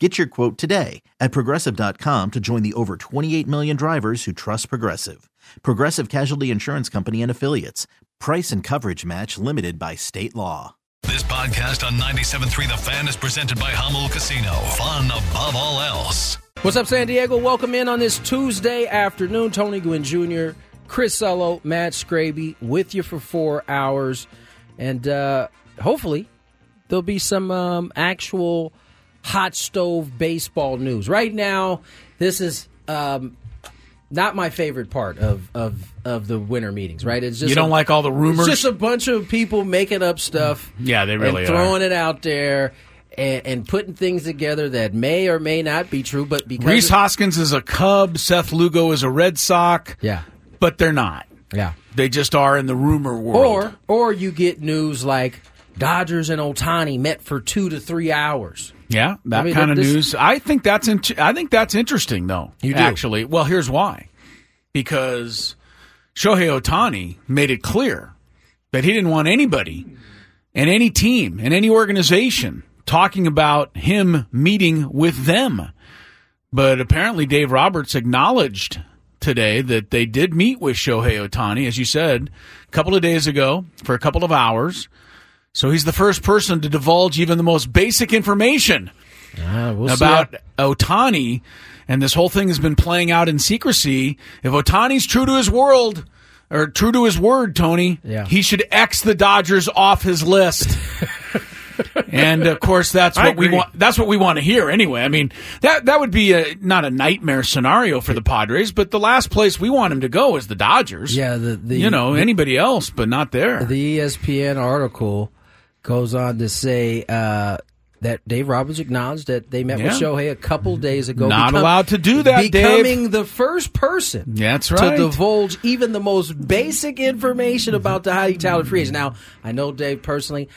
Get your quote today at progressive.com to join the over 28 million drivers who trust Progressive. Progressive Casualty Insurance Company and Affiliates. Price and coverage match limited by state law. This podcast on 97.3 The Fan is presented by Jamul Casino. Fun above all else. What's up, San Diego? Welcome in on this Tuesday afternoon. Tony Gwynn Jr., Chris Ello, Matt Scraby with you for four hours. And uh, hopefully there'll be some um, actual – hot stove baseball news. Right now, this is um, not my favorite part of, of of the winter meetings. Right? It's just you don't a, like all the rumors. It's just a bunch of people making up stuff. Yeah, they really and throwing are. it out there. And, and, putting things together that may or may not be true, but because Rhys Hoskins is a Cub, Seth Lugo is a Red Sox, yeah, but they're not. Yeah, they just are in the rumor world. Or or you get news like Dodgers and Ohtani met for two to three hours. Yeah, that I mean, kind of this, news. I think that's in, I think that's interesting though. You do. actually. Well, here's why. Because Shohei Ohtani made it clear that he didn't want anybody and any team and any organization talking about him meeting with them. But apparently Dave Roberts acknowledged today that they did meet with Shohei Ohtani, as you said, a couple of days ago for a couple of hours. So he's the first person to divulge even the most basic information uh, we'll about Ohtani. And this whole thing has been playing out in secrecy. If Ohtani's true to his world, or true to his word, Tony, yeah. he should X the Dodgers off his list. and of course, that's what we want. That's what we want to hear, anyway. I mean, that that would be a, not a nightmare scenario for the Padres, but the last place we want him to go is the Dodgers. Yeah, the, the you know the, anybody else, but not there. The ESPN article goes on to say uh, that Dave Roberts acknowledged that they met yeah. with Shohei a couple days ago. Not become, allowed to do that, becoming Dave. the first person That's right. to divulge even the most basic information about the highly talented free agent. Now, I know Dave personally.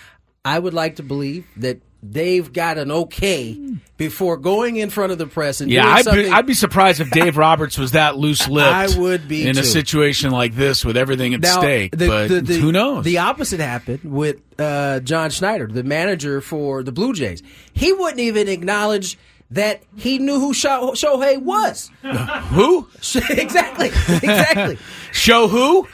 I would like to believe that they've got an okay before going in front of the press and yeah, I'd be, I'd be, surprised if Dave Roberts was that loose lipped. I would be in too. a situation like this with everything at now, stake. The, but the, the, who knows? The opposite happened with uh, John Schneider, the manager for the Blue Jays. He wouldn't even acknowledge that he knew who Shohei was. who? exactly. Exactly. Show who?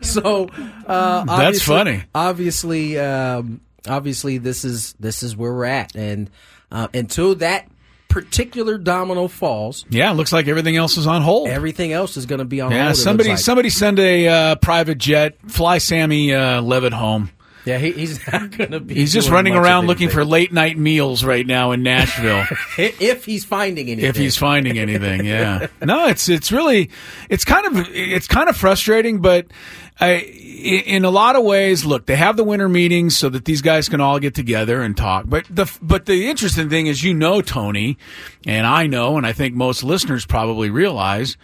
So uh, that's funny. Obviously, um, obviously this is this is where we're at, and uh, until that particular domino falls, yeah, it looks like everything else is on hold. Everything else is going to be on yeah, hold. Yeah, somebody like. somebody send a uh, private jet, fly Sammy uh, Levitt home. Yeah, he, he's not going to be. He's just running around looking for late night meals right now in Nashville. if he's finding anything. If he's finding anything, yeah. no, it's it's really it's kind of it's kind of frustrating, but I, in a lot of ways, look, they have the winter meetings so that these guys can all get together and talk. But the but the interesting thing is, you know, Tony, and I know, and I think most listeners probably realize,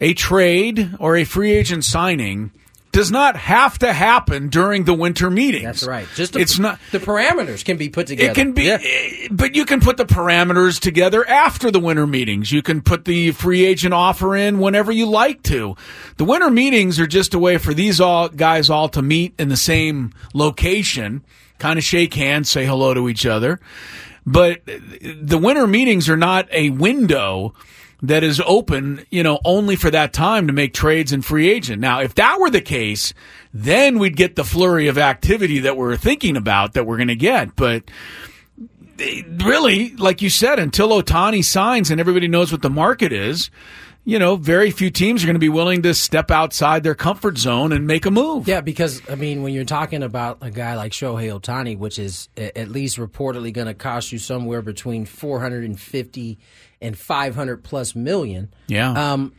a trade or a free agent signing does not have to happen during the winter meetings. That's right. Just the, it's not the parameters can be put together. It can be, yeah. Eh, but you can put the parameters together after the winter meetings. You can put the free agent offer in whenever you like to. The winter meetings are just a way for these all guys all to meet in the same location, kind of shake hands, say hello to each other. But the winter meetings are not a window that is open, you know, only for that time to make trades and free agent. Now, if that were the case, then we'd get the flurry of activity that we're thinking about that we're going to get. But eh, really, like you said, until Ohtani signs and everybody knows what the market is, you know, very few teams are going to be willing to step outside their comfort zone and make a move. Yeah, because I mean, when you're talking about a guy like Shohei Ohtani, which is at least reportedly going to cost you somewhere between 450 and 500 plus million. Yeah. Um,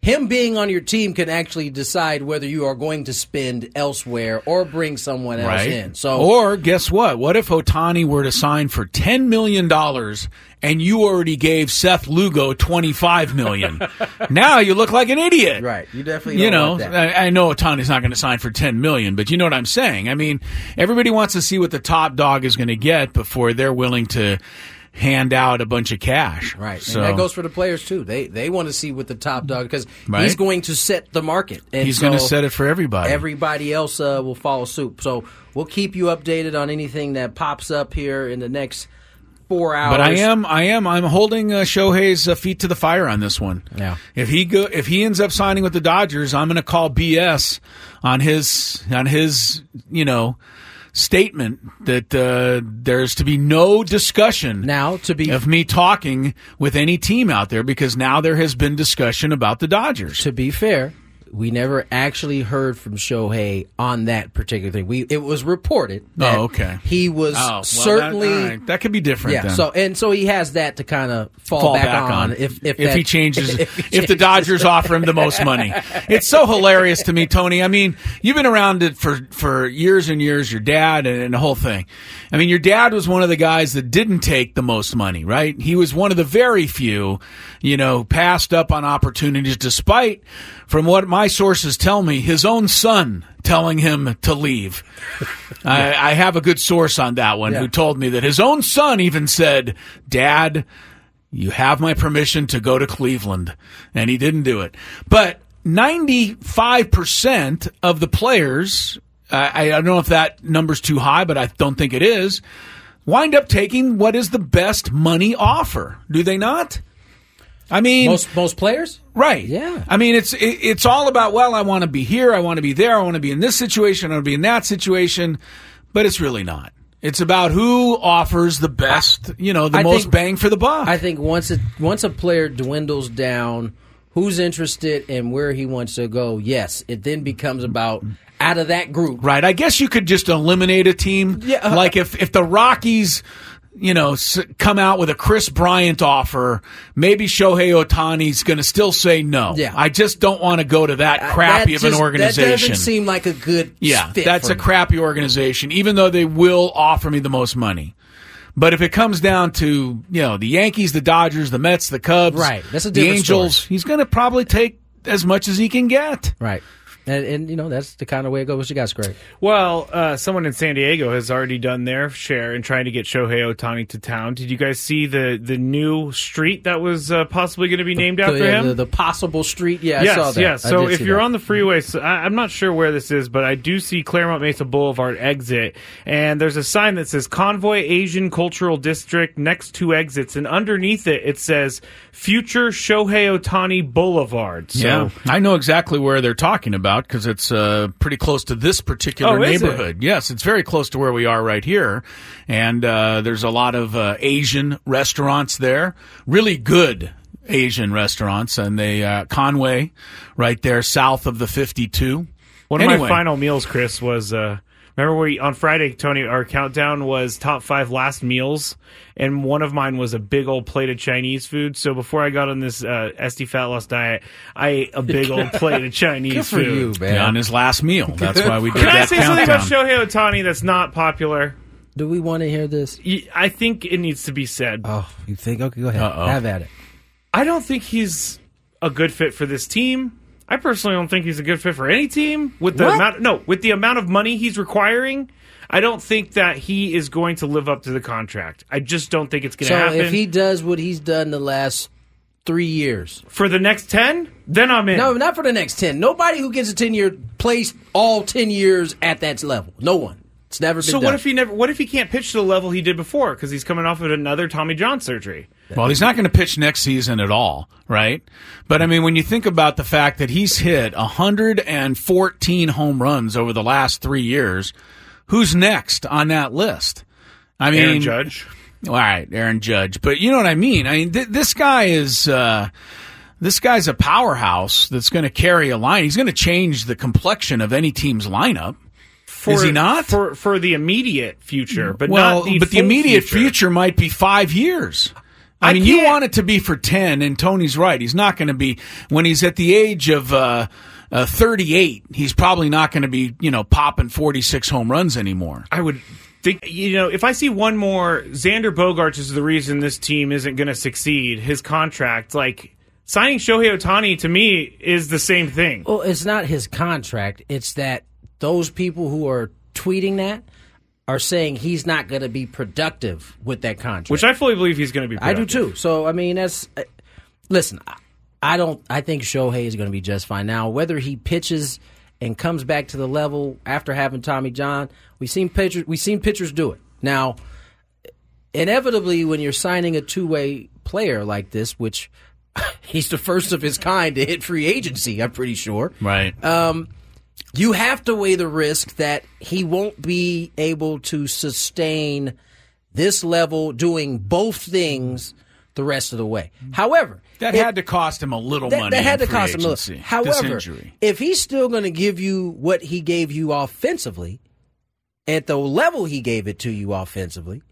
him being on your team can actually decide whether you are going to spend elsewhere or bring someone else right. in. So, or guess what? What if Ohtani were to sign for ten million dollars and you already gave Seth Lugo twenty five million? now you look like an idiot. Right. You definitely. You know, I, I, know Ohtani's not going to sign for ten million, but you know what I'm saying. I mean, everybody wants to see what the top dog is going to get before they're willing to hand out a bunch of cash. Right. So and that goes for the players too. They they want to see what the top dog because right? he's going to set the market. And he's so going to set it for everybody. Everybody else uh, will follow suit. So we'll keep you updated on anything that pops up here in the next four hours. But I am, I am, I'm holding uh, Shohei's uh, feet to the fire on this one. Yeah. If he go, if he ends up signing with the Dodgers, I'm going to call BS on his, on his, you know, statement that uh, there's to be no discussion now to be of me talking with any team out there because now there has been discussion about the Dodgers. To be fair, we never actually heard from Shohei on that particular thing. We it was reported. Oh, that oh, okay. He was oh, well, certainly that, right. that, could be different. Yeah. Then. So and so he has that to kind of fall, fall back, back, on, on, if if, if that, he changes if, he if the Dodgers offer him the most money. It's so hilarious to me, Tony. I mean, you've been around it for for years and years. Your dad and, and the whole thing. I mean, your dad was one of the guys that didn't take the most money, right? He was one of the very few, you know, passed up on opportunities, despite, from what my sources tell me, his own son telling him to leave. I, I, have a good source on that one Yeah. who told me that his own son even said, "Dad." You have my permission to go to Cleveland. And he didn't do it. But 95% of the players, I, I don't know if that number's too high, but I don't think it is, wind up taking what is the best money offer. Do they not? I mean, most most players. Right. Yeah. I mean, it's it, it's all about well, I want to be here, I want to be there, I want to be in this situation, I want to be in that situation, but it's really not. It's about who offers the best, you know, the I most think- bang for the buck. I think once it once a player dwindles down, who's interested and where he wants to go, yes, it then becomes about out of that group. Right. I guess you could just eliminate a team. Yeah, uh, like if if the Rockies, you know, come out with a Kris Bryant offer, maybe Shohei Ohtani's going to still say no. Yeah. I just don't want to go to that uh, crappy That of an just- That organization. doesn't seem like a good yeah, fit that's a me. crappy organization, even though they will offer me the most money. But if it comes down to you know the Yankees, the Dodgers, the Mets, the Cubs, Right. That's a the Angels, story. he's going to probably take as much as he can get. Right. And, and you know that's the kind of way it goes. What you got, Greg? Well, uh, someone in San Diego has already done their share in trying to get Shohei Ohtani to town. Did you guys see the the new street that was uh, possibly going to be named after the, him? The, the possible street. Yeah, yes, I saw that. yes. I So did if you're that. on the freeway, so I, I'm not sure where this is, but I do see Claremont Mesa Boulevard exit, and there's a sign that says Convoy Asian Cultural District. Next two exits, and underneath it, it says Future Shohei Ohtani Boulevard. So, yeah, I know exactly where they're talking about because it's uh, pretty close to this particular Oh, is it? neighborhood. Yes, it's very close to where we are right here, and uh, there's a lot of uh, Asian restaurants there. Really good Asian restaurants, and they uh, Convoy, right there south of the 52. One of my final meals, Chris, was uh, remember we on Friday, Tony. Our countdown was top five last meals, and one of mine was a big old plate of Chinese food. So before I got on this uh, SD fat loss diet, I ate a big old plate of Chinese Good for food. you, man. Yeah, on his last meal. That's why we did Can I that say something about Shohei Ohtani that's not popular? Do we want to hear this? I think it needs to be said. Oh, you think? Okay, go ahead. Uh-oh. Have at it. I don't think he's a good fit for this team. I personally don't think he's a good fit for any team with the What? amount no, with the amount of money he's requiring. I don't think that he is going to live up to the contract. I just don't think it's going to happen. So happen. if he does what he's done the last three years, for the next 10, then I'm in. no, not for the next ten. Nobody who gets a ten year place all ten years at that level. No one. It's never been so done. what if he never what if he can't pitch to the level he did before cuz he's coming off of another Tommy John surgery? Well, he's not going to pitch next season at all, right? But I mean, when you think about the fact that he's hit 114 home runs over the last three years, who's next on that list? I mean, Aaron Judge. All right, Aaron Judge. But you know what I mean? I mean, th- this guy is. Uh, this guy's a powerhouse that's going to carry a line. He's going to change the complexion of any team's lineup. For, is he not? for for the immediate future? But well, not the but the immediate future. future. might be five years. I, I mean, you can't- want it to be for ten, and Tony's right. He's not going to be when he's at the age of uh, uh, thirty-eight. He's probably not going to be, you know, popping forty-six home runs anymore. I would think, you know, if I see one more, Xander Bogaerts is the reason this team isn't going to succeed. His contract, like signing Shohei Ohtani to me is the same thing. Well, it's not his contract. It's that those people who are tweeting that are saying he's not going to be productive with that contract. Which I fully believe he's going to be. I do too. So I mean, that's uh, listen. I- don't. I think Shohei is going to be just fine. Now, whether he pitches and comes back to the level after having Tommy John, we've seen pitchers. We've seen pitchers do it. Now, inevitably, when you're signing a two way player like this, which he's the first of his kind to hit free agency, I'm pretty sure Right. You have to weigh the risk that he won't be able to sustain this level doing both things the rest of the way. However, that had to cost him a little that, money. that had to cost him a little. However, if he's still going to give you what he gave you offensively at the level he gave it to you offensively,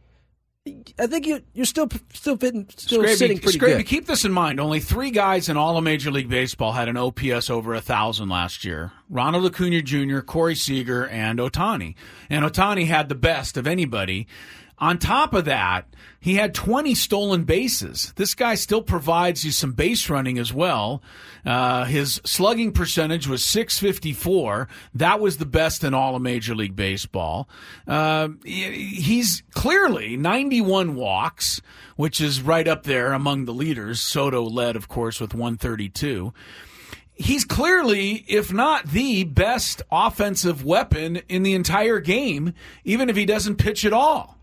I think you, you're still still fitting, still Scraby, sitting pretty Scraby, good. keep this in mind. Only three guys in all of Major League Baseball had an OPS over a thousand last year: Ronald Acuna Jr., Corey Seager, and Ohtani. And Ohtani had the best of anybody. On top of that, he had 20 stolen bases. This guy still provides you some base running as well. Uh, his slugging percentage was 654. That was the best in all of Major League Baseball. Uh, he's clearly 91 walks, which is right up there among the leaders. Soto led, of course, with 132 he's clearly, if not the best offensive weapon in the entire game, even if he doesn't pitch at all.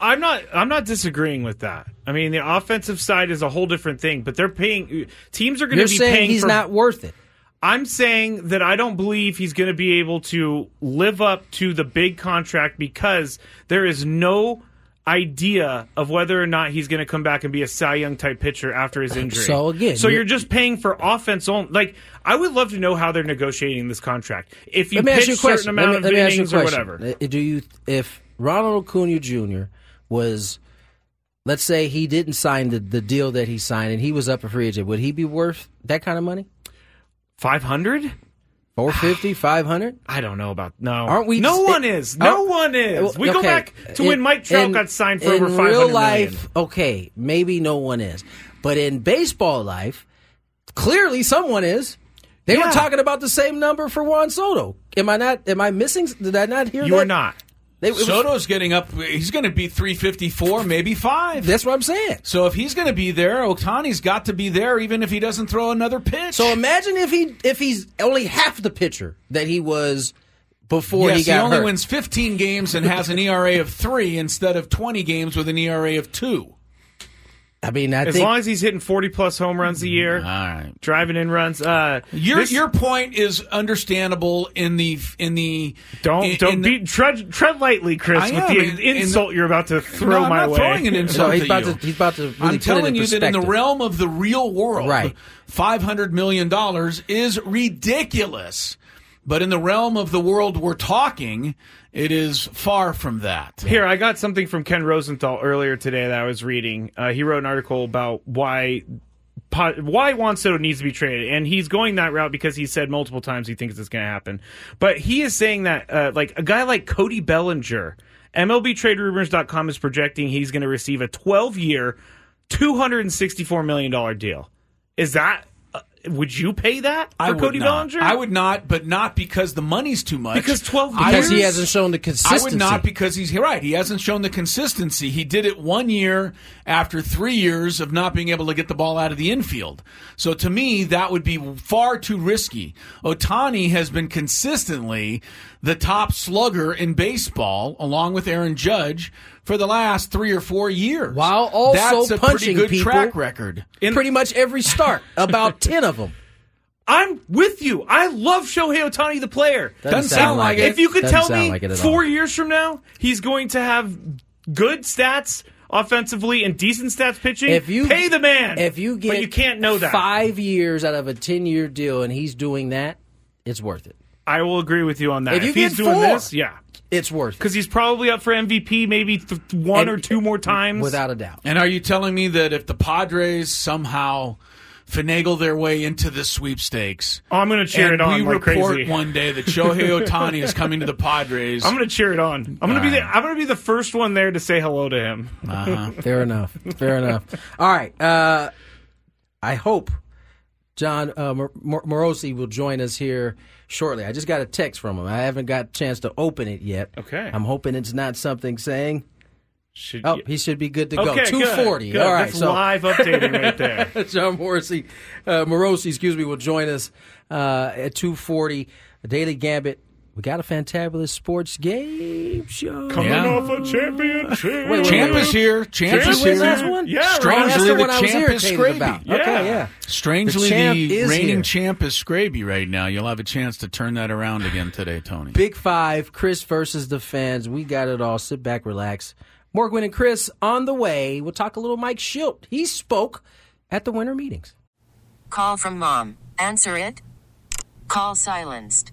I'm not. I'm not disagreeing with that. I mean, the offensive side is a whole different thing, but they're paying. Teams are going to be saying paying. he's for, not worth it. I'm saying that I don't believe he's going to be able to live up to the big contract because there is no idea of whether or not he's going to come back and be a Cy Young type pitcher after his injury. So, again, so you're- you're just paying for offense only. Like I would love to know how they're negotiating this contract. If you pitch you a certain amount let me, of let me ask you a innings or whatever, Uh, Do you, if Ronald Acuna Jr. was, let's say he didn't sign the, the deal that he signed and he was up for free agent, would he be worth that kind of money? five hundred. 450, 500? I don't know about no. Aren't we- No it- one is. No one is. We go back to when Mike Trout in- got signed for in over five real life, million. okay, maybe no one is. But in baseball life, clearly someone is. They Yeah. were talking about the same number for Juan Soto. Am I not? Am I missing? Did I not hear You that? are not. They, was- Soto's getting up. He's going to be 354, maybe five. that's what I'm saying. So if he's going to be there, Ohtani's got to be there, even if he doesn't throw another pitch. So imagine if he if he's only half the pitcher that he was before yes, he got only hurt. wins 15 games and has an ERA of three instead of 20 games with an ERA of two. I mean, I As think long as he's hitting forty plus home runs a year, All right. driving in runs. Uh, Your this- your point is understandable in the in the don't in- don't in the- tread tread lightly, Chris, I with am, the in- in insult the- you're about to throw No, I'm my not way. throwing an insult No, he's at about you. to- he's about to really I'm put it telling in you that in the realm of the real world, Right. five hundred million dollars is ridiculous. But in the realm of the world we're talking, it is far from that. Here, I got something from Ken Rosenthal earlier today that I was reading. Uh, he wrote an article about why why Juan Soto needs to be traded, and he's going that route because he said multiple times he thinks it's going to happen. But he is saying that uh, like a guy like Cody Bellinger, MLBTradeRumors.com is projecting he's going to receive a 12 year, 264 million dollar deal. Is that? Would you pay that for I would Cody not. Bellinger? I would not, but not because the money's too much. Because 12 because would- he hasn't shown the consistency. I would not because he's right. He hasn't shown the consistency. He did it one year after three years of not being able to get the ball out of the infield. So to me, that would be far too risky. Ohtani has been consistently the top slugger in baseball, along with Aaron Judge, for the last three or four years. While also That's a pretty good track record. In pretty much every start, about ten of them. I'm with you. I love Shohei Ohtani, the player. Doesn't sound like it. If you could Doesn't tell me like four all. years from now he's going to have good stats offensively and decent stats pitching, If you pay the man. if you get but you can't know that. five years out of a ten year deal, and he's doing that, it's worth it. I will agree with you on that. If you he's get doing four- this, yeah, It's worth it because he's probably up for MVP maybe th- one And- or two more times. without a doubt. And are you telling me that if the Padres somehow finagle their way into the sweepstakes, Oh, I'm going to cheer and it on we like report crazy. one day that Shohei Ohtani is coming to the Padres, I'm going to cheer it on. I'm going to be the I'm going to be the first one there to say hello to him. uh-huh. Fair enough. Fair enough. All right. Uh, I hope Jon uh, Mor- Mor- Morosi will join us here shortly. I just got a text from him. I haven't got a chance to open it yet. Okay. I'm hoping it's not something saying, Should, oh, he should be good to go. okay, good, 240. good. All right. That's so live updating right there. Jon Morrissey, uh, Morosi, excuse me, will join us uh, at 240. Daily Gambit. We got a fantabulous sports game show. Coming Yeah. off a championship. wait, Champ is here. Champ Champ Did is here. last one? Yeah. Strangely, That's the the one I was champ is irritated Scraby. about. Yeah. Okay, yeah. Strangely, The champ the reigning here. champ is Scraby right now. You'll have a chance to turn that around again today, Tony. Big Five, Chris versus the fans. We got it all. Sit back, relax. Morgan and Chris on the way. We'll talk a little Mike Shildt. He spoke at the winter meetings. Call from mom. Answer it. Call silenced.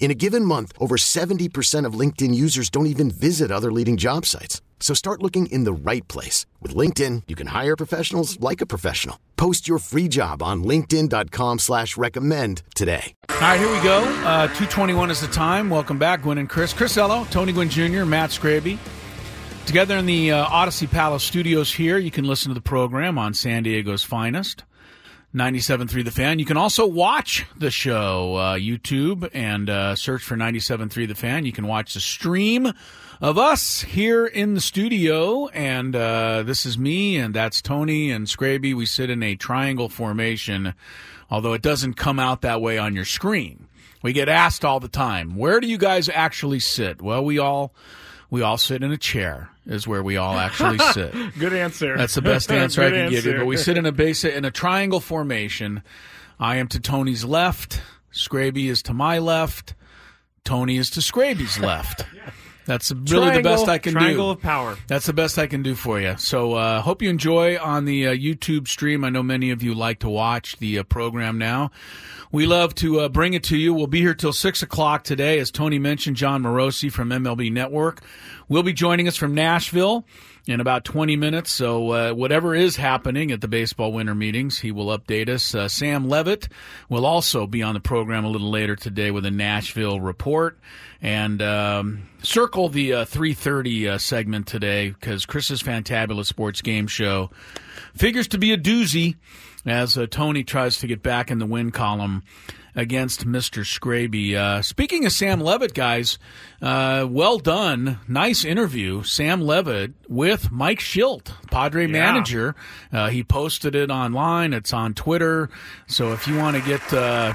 In a given month, over 70% of LinkedIn users don't even visit other leading job sites. So start looking in the right place. With LinkedIn, you can hire professionals like a professional. Post your free job on linkedin.com slash recommend today. All right, here we go. Uh, 221 is the time. Welcome back, Gwynn and Chris. Chris Ello, Tony Gwynn Jr., Matt Scraby. Together in the uh, Odyssey Palace studios here, you can listen to the program on San Diego's finest. 97.3 The Fan. You can also watch the show, uh, YouTube, and uh, search for 97.3 The Fan. You can watch the stream of us here in the studio, and uh, this is me, and that's Tony and Scraby. We sit in a triangle formation, although it doesn't come out that way on your screen. We get asked all the time, where do you guys actually sit? Well, we all we all sit in a chair is where we all actually sit. Good answer. That's the best answer I can give you. But we sit in a base in a triangle formation. I am to Tony's left. Scraby is to my left. Tony is to Scraby's left. That's really the best I can Triangle do. of power. That's the best I can do for you. So, uh, hope you enjoy on the uh, YouTube stream. I know many of you like to watch the uh, program now. We love to uh, bring it to you. We'll be here till six o'clock today, as Tony mentioned. Jon Morosi from MLB Network will be joining us from Nashville in about 20 minutes. So, uh, whatever is happening at the baseball winter meetings, he will update us. Uh, Sam Levitt will also be on the program a little later today with a Nashville report and um, circle the uh, 3:30 uh, segment today because Chris's fantabulous sports game show figures to be a doozy as uh, Tony tries to get back in the win column against Mr. Scraby. Uh, speaking of Sam Levitt, guys, uh, well done. Nice interview. Sam Levitt with Mike Shildt, Padre manager. Uh, he posted it online. It's on Twitter. So if you want to get uh,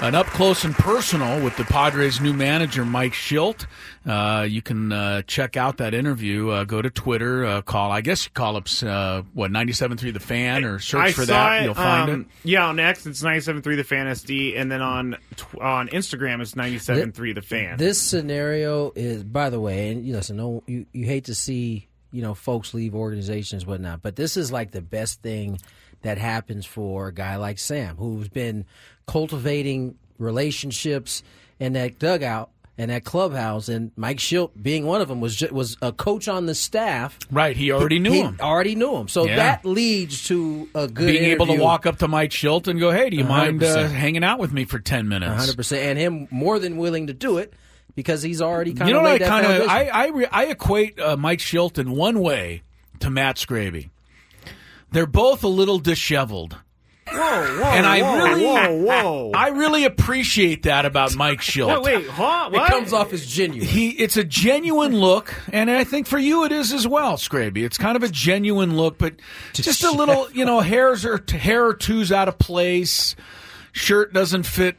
an up close and personal with the Padres' new manager, Mike Shildt. Uh, you can uh, check out that interview. Uh, go to Twitter, uh, call, I guess you call up, uh, what, 97.3 The Fan or search I for that. it, You'll find um, it. Yeah, on X it's 97.3 the fan SD, and then on tw- on Instagram it's 97.3 the fan. This scenario is, by the way, and you listen, no, you, you hate to see you know folks leave organizations whatnot. But this is like the best thing that happens for a guy like Sam, who's been cultivating relationships in that dugout and that clubhouse. And Mike Shildt, being one of them, was ju- was a coach on the staff. Right, he already knew He him. Already knew him. So Yeah. that leads to a good Being able to walk up to Mike Shildt and go, "Hey, do you mind uh, hanging out with me for ten minutes?" hundred percent, and him more than willing to do it because he's already kind of you know what I kind of. I I, re, I equate uh, Mike Shildt in one way to Matt Scraby. They're both a little disheveled. Whoa, whoa, and I whoa, really, whoa, whoa. I really appreciate that about Mike Shildt. Wait, wait, huh? it comes off as genuine. He, it's a genuine look, and I think for you it is as well, Scraby. It's kind of a genuine look, but just a little, you know, hairs or hair or two's out of place. Shirt doesn't fit.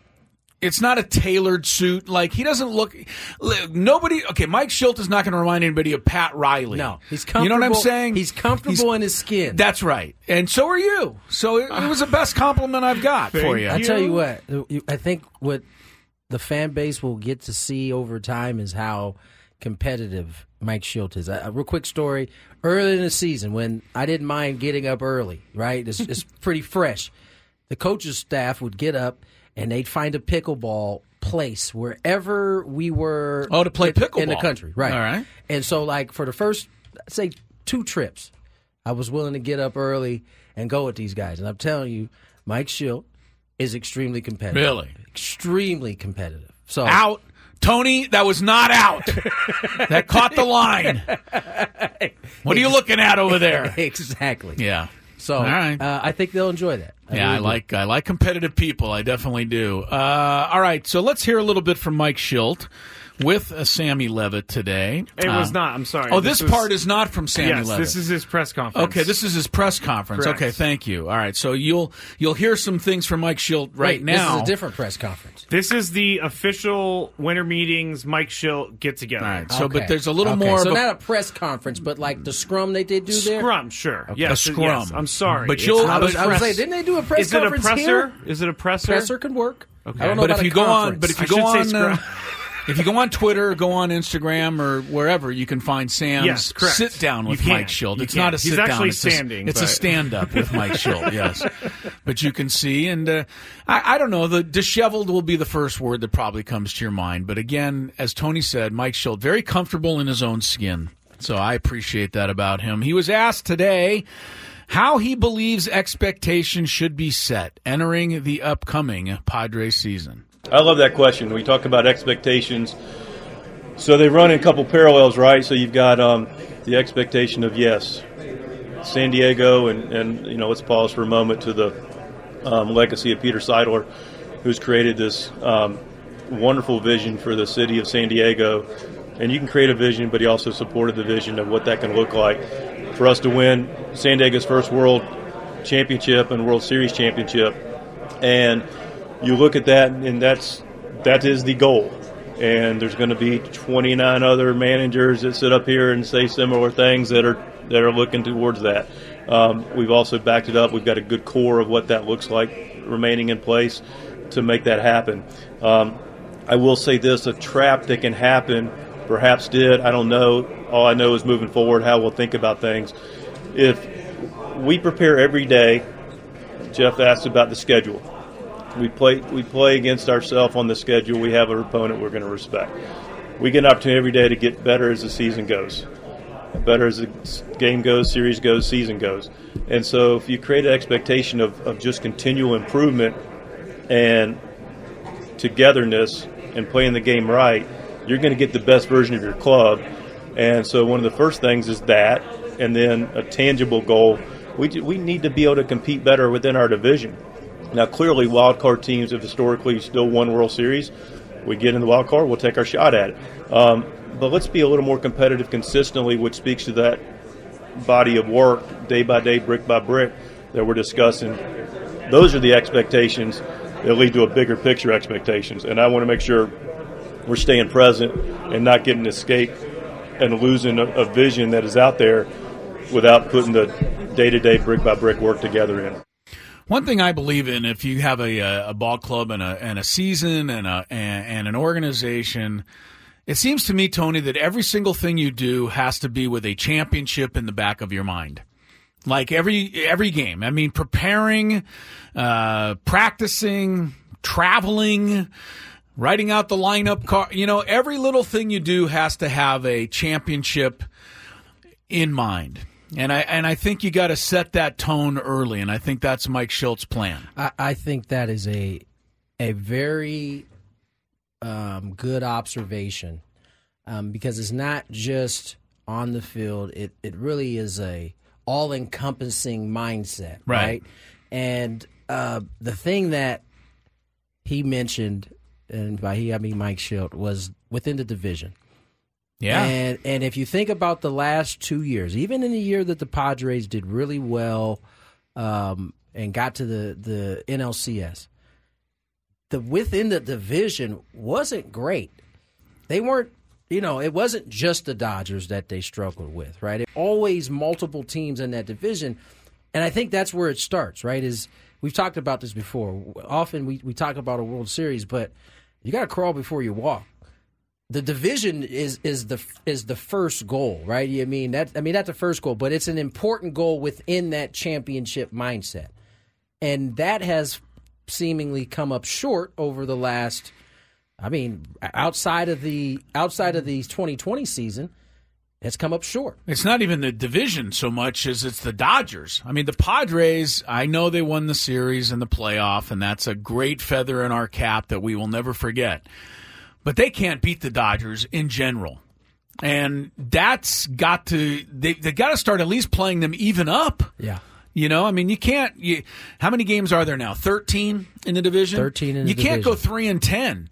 It's not a tailored suit. Like he doesn't look. look, Nobody. Okay, Mike Shildt is not going to remind anybody of Pat Riley. no, he's comfortable. You know what I'm saying? He's comfortable in his skin. That's right, and so are you. So it, it was the best compliment I've got for you. I tell you what, I think what the fan base will get to see over time is how competitive Mike Shildt is. A, a real quick story: early in the season, when I didn't mind getting up early, right? It's, it's pretty fresh. The coaches' staff would get up and they'd find a pickleball place wherever we were. Oh, to play in- in the country, right? All right. And so, like for the first, say, two trips, I was willing to get up early and go with these guys. And I'm telling you, Mike Shildt is extremely competitive. Really? Extremely competitive. So out. Tony, that was not out. that caught the line. What are you looking at over there? exactly. Yeah. So right. uh, I think they'll enjoy that. Yeah, I really do. like I like competitive people. I definitely do. Uh, all right, so let's hear a little bit from Mike Shildt with uh, Sammy Levitt today. It was Um, not. I'm sorry. Oh, this, was- part is not from Sammy Yes, Levitt. this is his press conference. Okay, this is his press conference. Correct. Okay, thank you. All right, so you'll you'll hear some things from Mike Shildt right Wait, now. This is a different press conference. This is the official winter meetings. Mike Shildt get together. All right, so Okay. but there's a little Okay, more So a, not a press conference, but like the scrum they did do there. Scrum, sure. Yes, A scrum. yes, I'm sorry. But you'll- I was, a I was press- saying, didn't they do a press conference? Is it a presser? here? Is it a presser? Presser can work. Okay. I don't know but about if you a go on, but if you I go should on, say uh, scrum. If you go on Twitter, or go on Instagram, or wherever, you can find Sam's Yes, sit down with Mike Shildt. You It's can. not a He's sit down. actually it's a- standing, it's a stand up with Mike Shildt. Yes, but you can see, and uh, I, I don't know. The disheveled will be the first word that probably comes to your mind. But again, as Tony said, Mike Shildt very comfortable in his own skin. So I appreciate that about him. He was asked today how he believes expectations should be set entering the upcoming Padres season. I love that question. We talk about expectations. So they run in a couple parallels, right? So you've got um, the expectation of yes, San Diego, and, and you know let's pause for a moment to the um, legacy of Peter Seidler, who's created this um, wonderful vision for the city of San Diego. And you can create a vision, but he also supported the vision of what that can look like for us to win San Diego's first World Championship and World Series championship. And you look at that, and that's that is the goal. And there's going to be 29 other managers that sit up here and say similar things that are that are looking towards that. Um, we've also backed it up. We've got a good core of what that looks like remaining in place to make that happen. Um, I will say this: a trap that can happen, perhaps did. I don't know. All I know is moving forward, how we'll think about things. If we prepare every day, Jeff asked about the schedule. We play we play against ourselves on the schedule. We have an opponent we're going to respect. We get an opportunity every day to get better as the season goes, better as the game goes, series goes, season goes. And so, if you create an expectation of, of just continual improvement and togetherness and playing the game right, you're going to get the best version of your club. And so, one of the first things is that, and then a tangible goal. We, we need to be able to compete better within our division. Now, clearly, wild card teams have historically still won World Series. We get in the wild card, we'll take our shot at it. Um, but let's be a little more competitive consistently, which speaks to that body of work, day by day, brick by brick, that we're discussing. Those are the expectations that lead to a bigger picture expectations. And I want to make sure we're staying present and not getting escape and losing a, a vision that is out there without putting the day to day, brick by brick work together in. One thing I believe in, if you have a, a ball club and a, and a season and, a, and, an organization, It seems to me, Tony, that every single thing you do has to be with a championship in the back of your mind. Like every every game. I mean, preparing, uh, practicing, traveling, writing out the lineup card. You know, every little thing you do has to have a championship in mind. And I and I think you got to set that tone early, and I think that's Mike Shildt's plan. I, I think that is a a very um, good observation um, because it's not just on the field. It it really is a all encompassing mindset, Right. right? And uh, the thing that he mentioned, and by he I mean Mike Shildt, was within the division. Yeah. And and if you think about the last two years, even in the year that the Padres did really well um, and got to the the NLCS, the within the division wasn't great. They weren't, you know, it wasn't just the Dodgers that they struggled with, right? It, always multiple teams in that division, and I think that's where it starts, right? Is we've talked about this before. Often we we talk about a World Series, but you got to crawl before you walk the division is is the is the first goal, right? I mean that I mean that's the first goal, but it's an important goal within that championship mindset, and that has seemingly come up short over the last. I mean, outside of the outside of the 2020 season, it's come up short. It's not even the division so much as it's the Dodgers. I mean, the Padres, I know they won the series and the playoff, and that's a great feather in our cap that we will never forget. But they can't beat the Dodgers in general. And that's got to, they, they got to start at least playing them even up. Yeah. You know, I mean, you can't. You, how many games are there now? Thirteen in the division. 13 in the You can't go three and ten.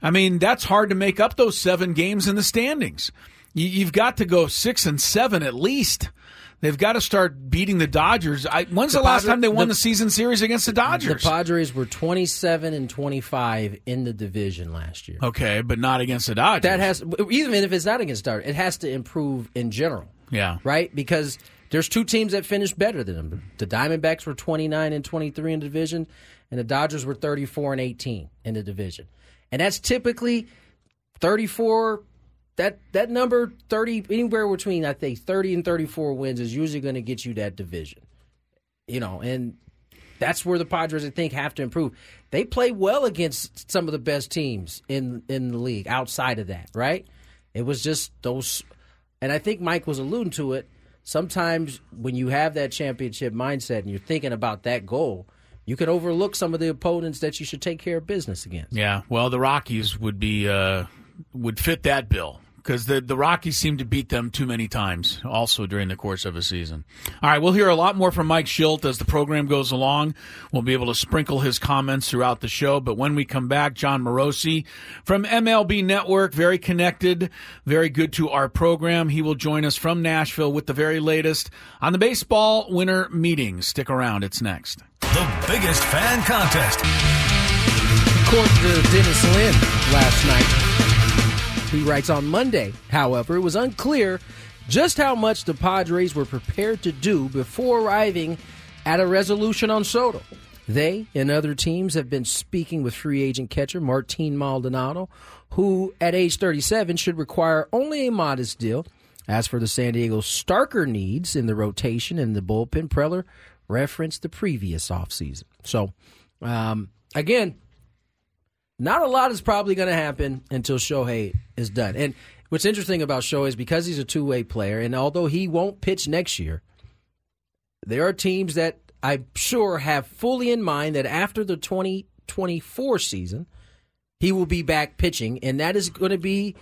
I mean, that's hard to make up those seven games in the standings. You, you've got to go six and seven at least. They've got to start beating the Dodgers. I, when's the, The last Padre- time they won the- the, season series against the Dodgers? The Padres were 27 and 25 in the division last year. okay, but not against the Dodgers. That has even if it's not against Dodgers, it has to improve in general. yeah. right? Because there's two teams that finished better than them. The Diamondbacks were 29 and 23 in the division, and the Dodgers were 34 and 18 in the division. And that's typically 34. That that number 30 anywhere between I think 30 and 34 wins is usually going to get you that division. You know, and that's where the Padres I think have to improve. They play well against some of the best teams in in the league outside of that, right? It was just those and I think Mike was alluding to it. Sometimes when you have that championship mindset and you're thinking about that goal, you can overlook some of the opponents that you should take care of business against. Yeah, well, the Rockies would be uh, would fit that bill because the the Rockies seem to beat them too many times, also during the course of a season. All right, we'll hear a lot more from Mike Shildt as the program goes along. We'll be able to sprinkle his comments throughout the show. But when we come back, Jon Morosi from MLB Network, very connected, very good to our program. He will join us from Nashville with the very latest on the baseball winter meetings. Stick around; it's next. The biggest fan contest. According to Dennis Lynn last night, he writes on Monday, however, it was unclear just how much the Padres were prepared to do before arriving at a resolution on Soto. They and other teams have been speaking with free agent catcher Martin Maldonado, who at age 37 should require only a modest deal. As for the San Diego starker needs in the rotation and the bullpen, Preller referenced the previous offseason. So, um, again, not a lot is probably going to happen until Shohei is done. And what's interesting about Shohei is because he's a two way player, and although he won't pitch next year, there are teams that I'm sure have fully in mind that after the 2024 season, he will be back pitching, and that is going to be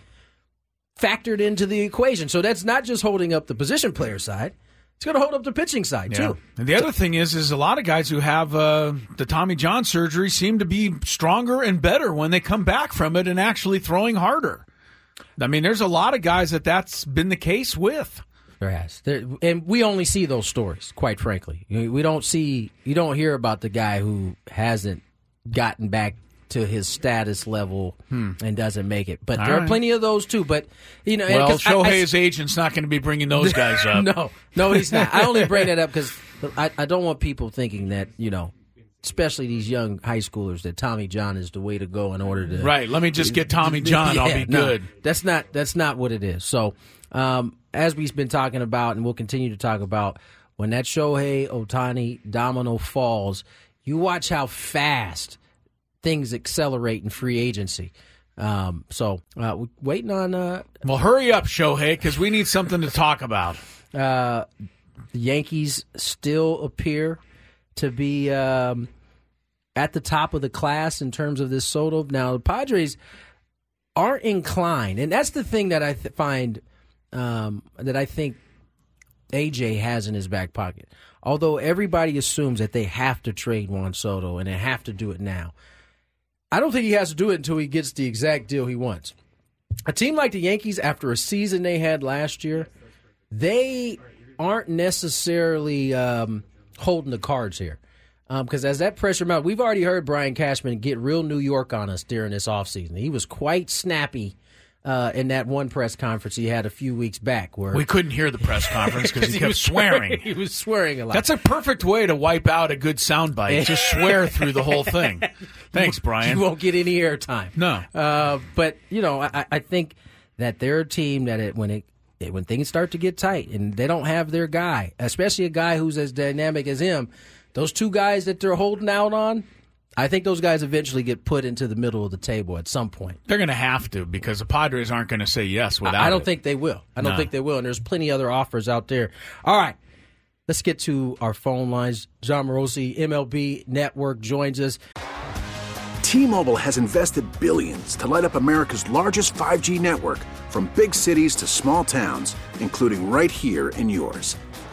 factored into the equation. So that's not just holding up the position player side. It's going to hold up the pitching side too. And the other thing is, is a lot of guys who have uh, the Tommy John surgery seem to be stronger and better when they come back from it and actually throwing harder. I mean, there's a lot of guys that that's been the case with. There has, there, and we only see those stories. Quite frankly, we don't see, you don't hear about the guy who hasn't gotten back to his status level and doesn't make it. But Hmm. All there right. are plenty of those too. But you know, Well, 'cause I- I- Shohei's agent's not going to be bringing those guys up. no, no, he's not. I only bring that up because I, I don't want people thinking that you know especially these young high schoolers, that Tommy John is the way to go in order to Right. Let me just get Tommy John. I'll Yeah, be no, good. that's not that's not what it is. So, um, as we've been talking about, and we'll continue to talk about, when that Shohei Ohtani domino falls, you watch how fast things accelerate in free agency. Um, so, uh, we're waiting on uh, Well, hurry up, Shohei, because we need something to talk about. uh, the Yankees still appear to be um, at the top of the class in terms of this Soto. Now, the Padres aren't inclined, and that's the thing that I th- find um, that I think AJ has in his back pocket. Although everybody assumes that they have to trade Juan Soto and they have to do it now, I don't think he has to do it until he gets the exact deal he wants. A team like the Yankees, after a season they had last year, they aren't necessarily um, holding the cards here. Because as that pressure mounts, we've already heard Brian Cashman get real New York on us during this offseason. He was quite snappy uh, in that one press conference he had a few weeks back. Where We couldn't hear the press conference because he kept was swearing. he was swearing a lot. That's a perfect way to wipe out a good soundbite. Just swear through the whole thing. Thanks, Brian. You won't get any airtime. No. Uh, but you know, I, I think that they're a team that it, when it when things start to get tight and they don't have their guy, especially a guy who's as dynamic as him, those two guys that they're holding out on, I think those guys eventually get put into the middle of the table at some point. They're going to have to because the Padres aren't going to say yes without. I, I don't it. think they will. I don't No. think they will. And there's plenty other offers out there. All right. Let's get to our phone lines. Jon Morosi, MLB Network, joins us. T-Mobile has invested billions to light up America's largest 5G network from big cities to small towns, including right here in yours.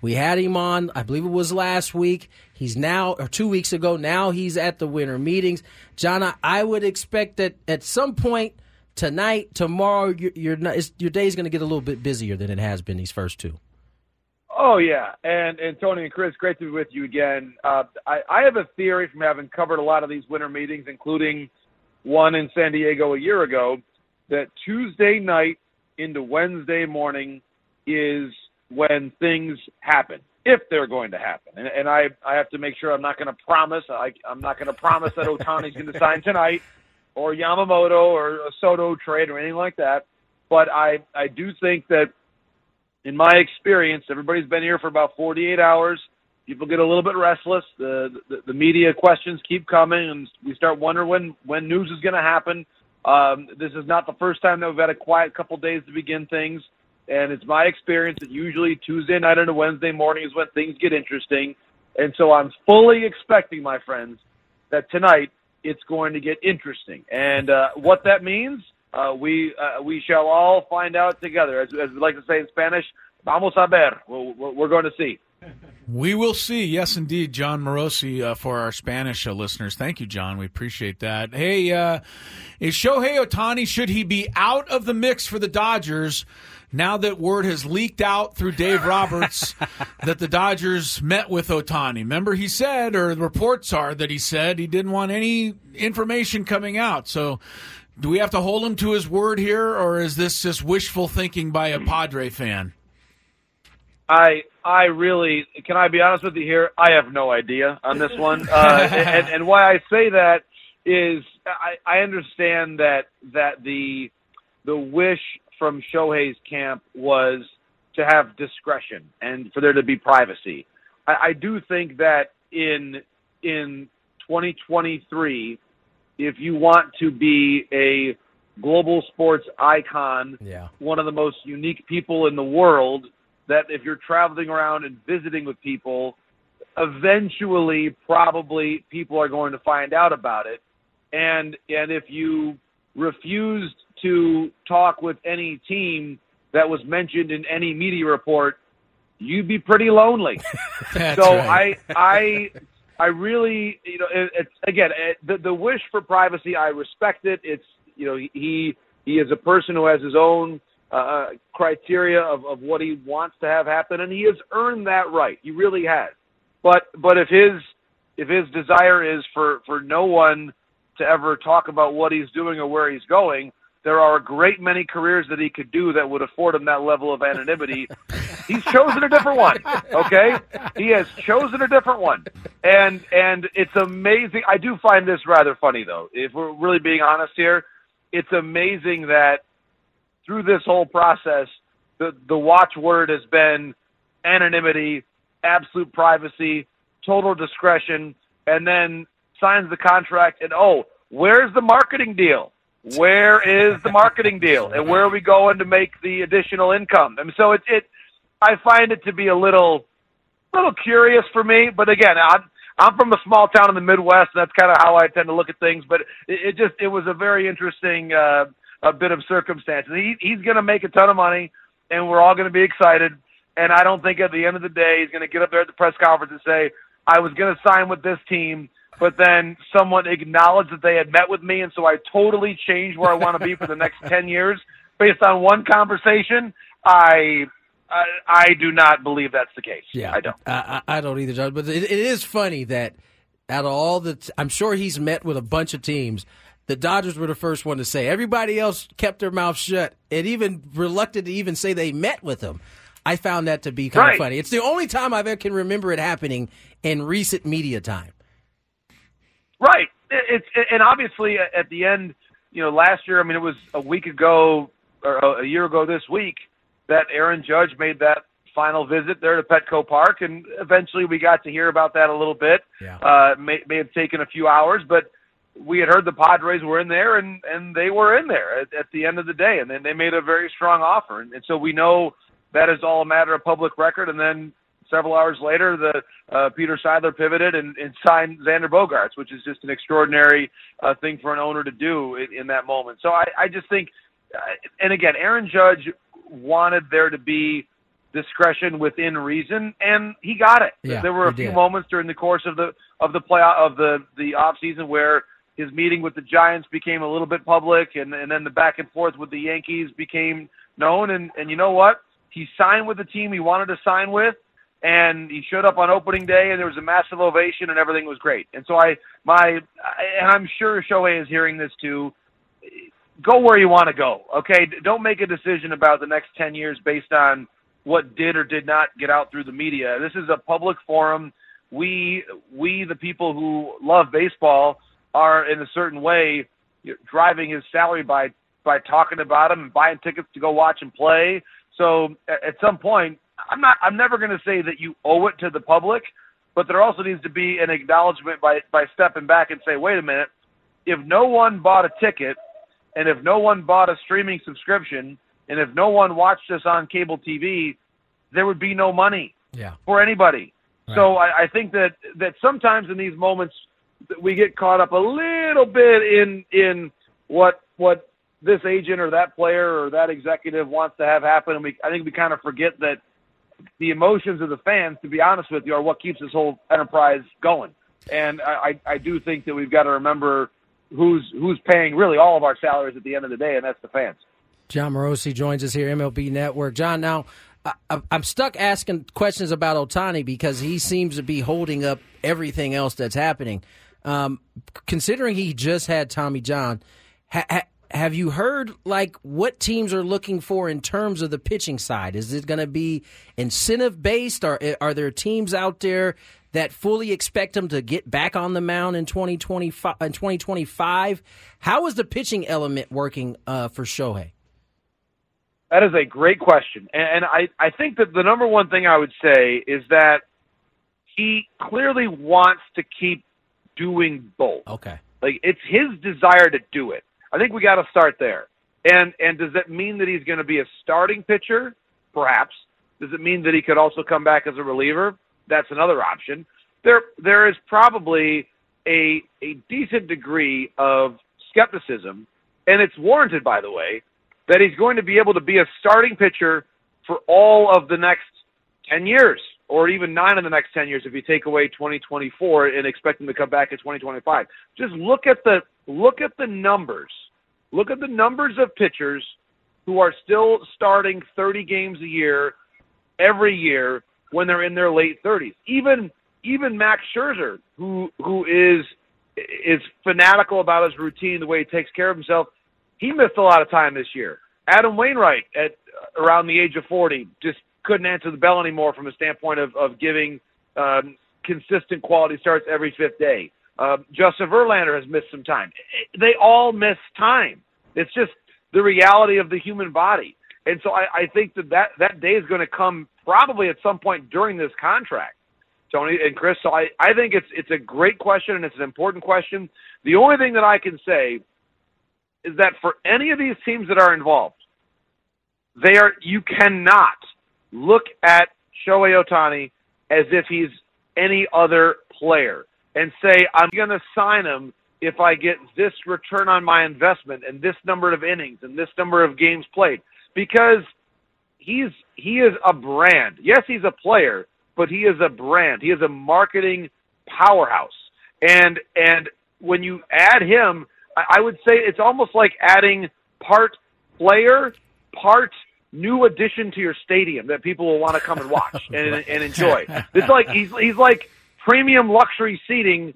We had him on, I believe it was last week. He's now, or two weeks ago, now he's at the winter meetings. Jana, I would expect that at some point tonight, tomorrow, your, your, your day's going to get a little bit busier than it has been these first two. Oh yeah, and and Tony and Chris, great to be with you again. Uh, I, I have a theory from having covered a lot of these winter meetings, including one in San Diego a year ago, that Tuesday night into Wednesday morning is when things happen, if they're going to happen. And, and I I have to make sure I'm not going to promise. I, I'm not going to promise that Ohtani's going to sign tonight, or Yamamoto, or a Soto trade, or anything like that. But I I do think that in my experience, everybody's been here for about 48 hours. People get a little bit restless. The the, the media questions keep coming, and we start wondering when when news is going to happen. Um, this is not the first time that we've had a quiet couple days to begin things, and it's my experience that usually Tuesday night a Wednesday morning is when things get interesting. And so I'm fully expecting, my friends, that tonight it's going to get interesting. And uh, what that means, uh, we uh, we shall all find out together. As, as we like to say in Spanish, vamos a ver. We're, we're, we're going to see. We will see. Yes, indeed, Jon Morosi uh, for our Spanish uh, listeners. Thank you, Jon. We appreciate that. Hey, uh, is Shohei Ohtani should he be out of the mix for the Dodgers? Now that word has leaked out through Dave Roberts that the Dodgers met with Ohtani. Remember, he said, or the reports are that he said he didn't want any information coming out. So, do we have to hold him to his word here, or is this just wishful thinking by a Padre fan? I I really can I be honest with you here? I have no idea on this one, uh, and, and why I say that is I, I understand that that the the wish from Shohei's camp was to have discretion and for there to be privacy. I, I do think that in in 2023, if you want to be a global sports icon, yeah. one of the most unique people in the world, that if you're traveling around and visiting with people, eventually probably people are going to find out about it. And and if you refused to talk with any team that was mentioned in any media report, you'd be pretty lonely. So right. I I I really you know it, it's again it, the the wish for privacy I respect it. It's you know he he is a person who has his own uh, criteria of, of what he wants to have happen, and he has earned that right. He really has. But but if his if his desire is for for no one to ever talk about what he's doing or where he's going, there are a great many careers that he could do that would afford him that level of anonymity. he's chosen a different one. Okay, he has chosen a different one, and and it's amazing. I do find this rather funny though. If we're really being honest here, it's amazing that through this whole process, the the watchword has been anonymity, absolute privacy, total discretion, and then signs the contract and oh, where's the marketing deal? Where is the marketing deal? And where are we going to make the additional income? And so it it I find it to be a little little curious for me, but again, I'm I'm from a small town in the Midwest, and that's kind of how I tend to look at things. But it, it just it was a very interesting uh, a bit of circumstance. He he's going to make a ton of money, and we're all going to be excited. And I don't think at the end of the day he's going to get up there at the press conference and say, "I was going to sign with this team." But then someone acknowledged that they had met with me, and so I totally changed where I want to be for the next ten years based on one conversation. I I, I do not believe that's the case. Yeah, I don't. I, I don't either, Jon. But it, it is funny that out of all the, t- I'm sure he's met with a bunch of teams. The Dodgers were the first one to say. Everybody else kept their mouth shut and even reluctant to even say they met with him. I found that to be kind Right. of funny. It's the only time I ever can remember it happening in recent media time. Right. It- It's and obviously at the end, you know, last year. I mean, it was a week ago or a year ago this week that Aaron Judge made that final visit there to Petco Park, and eventually we got to hear about that a little bit. Yeah. Uh, may may have taken a few hours, but we had heard the Padres were in there, and and they were in there at, at the end of the day, and then they made a very strong offer, and, and so we know that is all a matter of public record, and then. Several hours later, the uh, Peter Seidler pivoted and, and signed Xander Bogaerts, which is just an extraordinary uh, thing for an owner to do in, in that moment. So I, I just think, uh, and again, Aaron Judge wanted there to be discretion within reason, and he got it. Yeah, there were a few did. moments during the course of the of the play of the the off season where his meeting with the Giants became a little bit public, and and then the back and forth with the Yankees became known. And and you know what? He signed with the team he wanted to sign with, and he showed up on opening day, and there was a massive ovation, and everything was great. And so I my and I'm sure Shohei is hearing this too. Go where you want to go, okay? Don't make a decision about the next ten years based on what did or did not get out through the media. This is a public forum. We we the people who love baseball are in a certain way driving his salary by by talking about him and buying tickets to go watch him play. So at some point, I'm not I'm never going to say that you owe it to the public, but there also needs to be an acknowledgement by by stepping back and say, wait a minute, if no one bought a ticket and if no one bought a streaming subscription and if no one watched us on cable TV, there would be no money Yeah. for anybody. So I, I think that that sometimes in these moments we get caught up a little bit in in what what this agent or that player or that executive wants to have happen, and we I think we kind of forget that the emotions of the fans, to be honest with you, are what keeps this whole enterprise going. And I, I, do think that we've got to remember who's who's paying really all of our salaries at the end of the day, and that's the fans. Jon Morosi joins us here, MLB Network. Jon, now I, I'm stuck asking questions about Ohtani because he seems to be holding up everything else that's happening. Um, considering he just had Tommy John, ha, ha, have you heard like what teams are looking for in terms of the pitching side? Is it going to be incentive based? Or are there teams out there that fully expect him to get back on the mound in 2025? In 2025? How is the pitching element working uh, for Shohei? That is a great question. And I, I think that the number one thing I would say is that he clearly wants to keep doing both. Okay. Like it's his desire to do it. I think we got to start there. And and does that mean that he's going to be a starting pitcher? Perhaps. Does it mean that he could also come back as a reliever? That's another option. There there is probably a a decent degree of skepticism, and it's warranted by the way, that he's going to be able to be a starting pitcher for all of the next 10 years or even nine of the next 10 years if you take away 2024 and expect him to come back in 2025. Just look at the look at the numbers. Look at the numbers of pitchers who are still starting 30 games a year every year when they're in their late 30s. Even even Max Scherzer, who who is is fanatical about his routine, the way he takes care of himself, he missed a lot of time this year. Adam Wainwright at around the age of 40 just couldn't answer the bell anymore from a standpoint of, of giving um, consistent quality starts every fifth day. Uh, Justin Verlander has missed some time. They all miss time. It's just the reality of the human body. And so I, I think that, that that day is going to come probably at some point during this contract, Tony and Chris. So I, I think it's it's a great question and it's an important question. The only thing that I can say is that for any of these teams that are involved, they are you cannot look at Shohei Ohtani as if he's any other player and say I'm going to sign him if I get this return on my investment and this number of innings and this number of games played because he's he is a brand. Yes, he's a player, but he is a brand. He is a marketing powerhouse. And and when you add him I would say it's almost like adding part player, part new addition to your stadium that people will want to come and watch and, and enjoy. It's like he's he's like premium luxury seating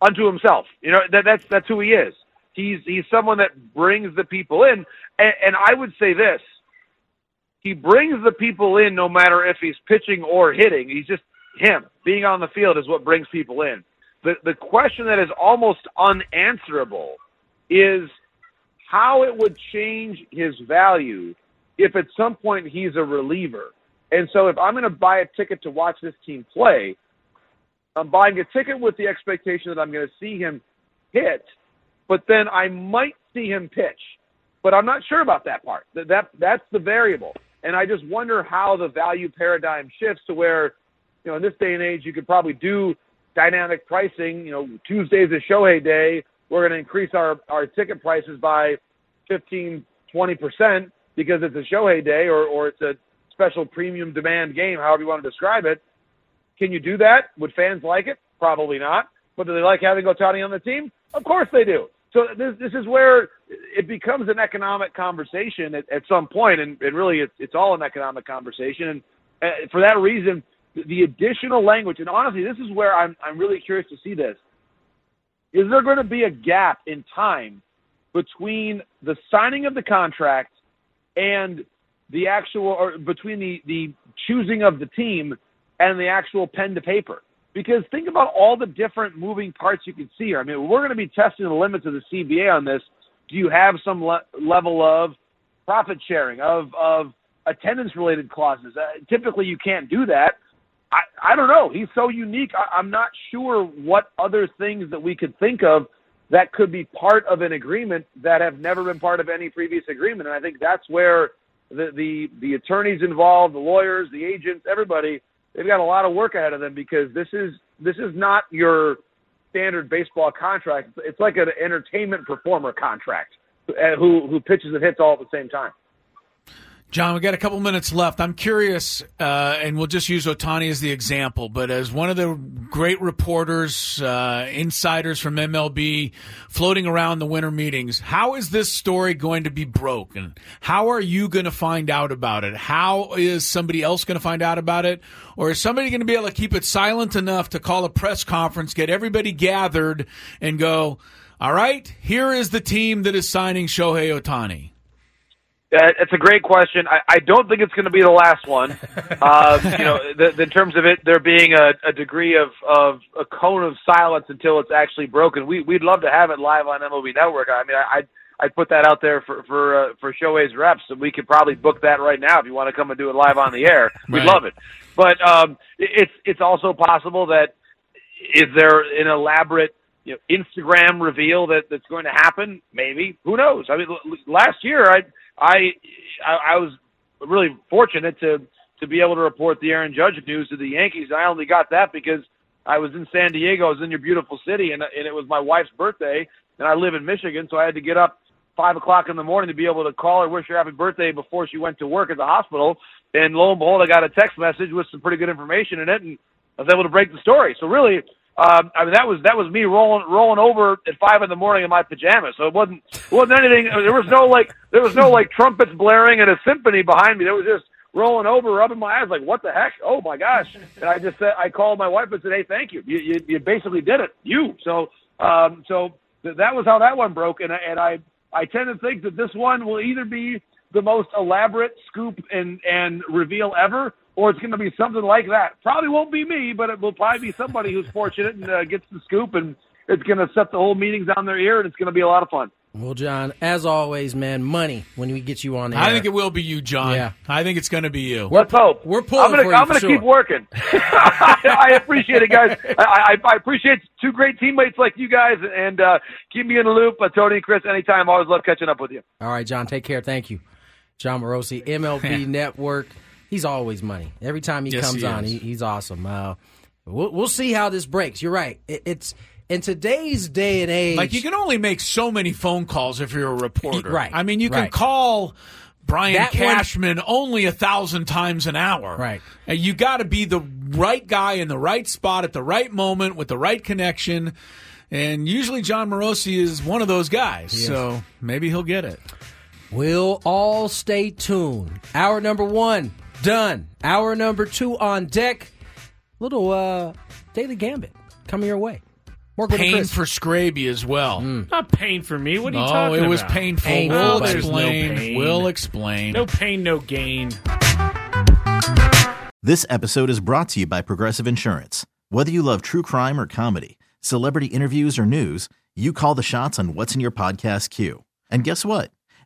unto himself. You know that that's that's who he is. He's he's someone that brings the people in, and, and I would say this: he brings the people in no matter if he's pitching or hitting. He's just him being on the field is what brings people in. The the question that is almost unanswerable is how it would change his value if at some point he's a reliever. And so if I'm going to buy a ticket to watch this team play, I'm buying a ticket with the expectation that I'm going to see him hit, but then I might see him pitch. But I'm not sure about that part. That, that that's the variable. And I just wonder how the value paradigm shifts to where, you know, in this day and age, you could probably do dynamic pricing. You know, Tuesday's a Shohei day we're going to increase our, our ticket prices by 15, 20% because it's a Shohei day or, or it's a special premium demand game, however you want to describe it. Can you do that? Would fans like it? Probably not. But do they like having Ohtani on the team? Of course they do. So this this is where it becomes an economic conversation at, at some point, and, and really it's, it's all an economic conversation. And uh, for that reason, the additional language, and honestly, this is where I'm I'm really curious to see this. Is there going to be a gap in time between the signing of the contract and the actual, or between the, the choosing of the team and the actual pen to paper? Because think about all the different moving parts you can see here. I mean, we're going to be testing the limits of the CBA on this. Do you have some le- level of profit sharing, of, of attendance related clauses? Uh, typically, you can't do that. I, I don't know. He's so unique. I, I'm not sure what other things that we could think of that could be part of an agreement that have never been part of any previous agreement. And I think that's where the the, the attorneys involved, the lawyers, the agents, everybody, they've got a lot of work ahead of them because this is this is not your standard baseball contract. It's like an entertainment performer contract uh, who who pitches and hits all at the same time. Jon, we got a couple minutes left. I'm curious, uh, and we'll just use Ohtani as the example, but as one of the great reporters, uh, insiders from MLB floating around the winter meetings, how is this story going to be broken? How are you going to find out about it? How is somebody else going to find out about it? Or is somebody going to be able to keep it silent enough to call a press conference, get everybody gathered, and go, All right, here is the team that is signing Shohei Ohtani. Uh, it's a great question. I, I don't think it's going to be the last one. Uh, you know, the, the, in terms of it, there being a, a degree of, of a cone of silence until it's actually broken. We, we'd love to have it live on MLB Network. I mean, I, I'd, I'd put that out there for for uh, for Shohei's reps, and we could probably book that right now if you want to come and do it live on the air. We'd Right. love it. But um, it- it's it's also possible that is there an elaborate you know, Instagram reveal that that's going to happen? Maybe. Who knows? I mean, l- last year I I I, I was really fortunate to to be able to report the Aaron Judge news to the Yankees. I only got that because I was in San Diego. I was in your beautiful city, and and it was my wife's birthday, and I live in Michigan, so I had to get up five o'clock in the morning to be able to call her, wish her happy birthday before she went to work at the hospital. And lo and behold, I got a text message with some pretty good information in it, and I was able to break the story. So really, um, I mean, that was that was me rolling rolling over at five in the morning in my pajamas. So it wasn't it wasn't anything. There was no like there was no like trumpets blaring and a symphony behind me. There was just rolling over, rubbing my eyes, like what the heck? Oh my gosh! And I just said I called my wife and said, hey, thank you. You you, you basically did it. You. So um, so th- that was how that one broke, and and I I tend to think that this one will either be the most elaborate scoop and and reveal ever, or it's going to be something like that. Probably won't be me, but it will probably be somebody who's fortunate and uh, gets the scoop, and it's going to set the whole meetings on their ear, and it's going to be a lot of fun. Well, Jon, as always, man, money when we get you on the I air. think it will be you, Jon. Yeah. I think it's going to be you. We're, Let's hope. We're pulling I'm gonna, for you I'm gonna sure. keep working. I, I appreciate it, guys. I, I, I appreciate two great teammates like you guys, and uh, keep me in the loop. Uh, Tony and Chris, anytime. Always love catching up with you. All right, Jon, take care. Thank you. Jon Morosi, MLB Network. He's always money. Every time he Yes, comes he on, he, he's awesome. Uh, we'll, we'll see how this breaks. You're right. It, it's in today's day and age. Like you can only make so many phone calls if you're a reporter. Right, I mean, you can call Brian That one- Cashman only a thousand times an hour. Right. And you got to be the right guy in the right spot at the right moment with the right connection. And usually Jon Morosi is one of those guys. So maybe he'll get it. We'll all stay tuned. Hour number one done. Hour number two on deck. Little uh, daily gambit coming your way. More Pain for Scraby as well. Not pain for me. What are you oh, talking it was about? painful. Painful, we'll buddy. There's no explain. pain. We'll explain. No pain, no gain. This episode is brought to you by Progressive Insurance. Whether you love true crime or comedy, celebrity interviews or news, you call the shots on what's in your podcast queue. And guess what?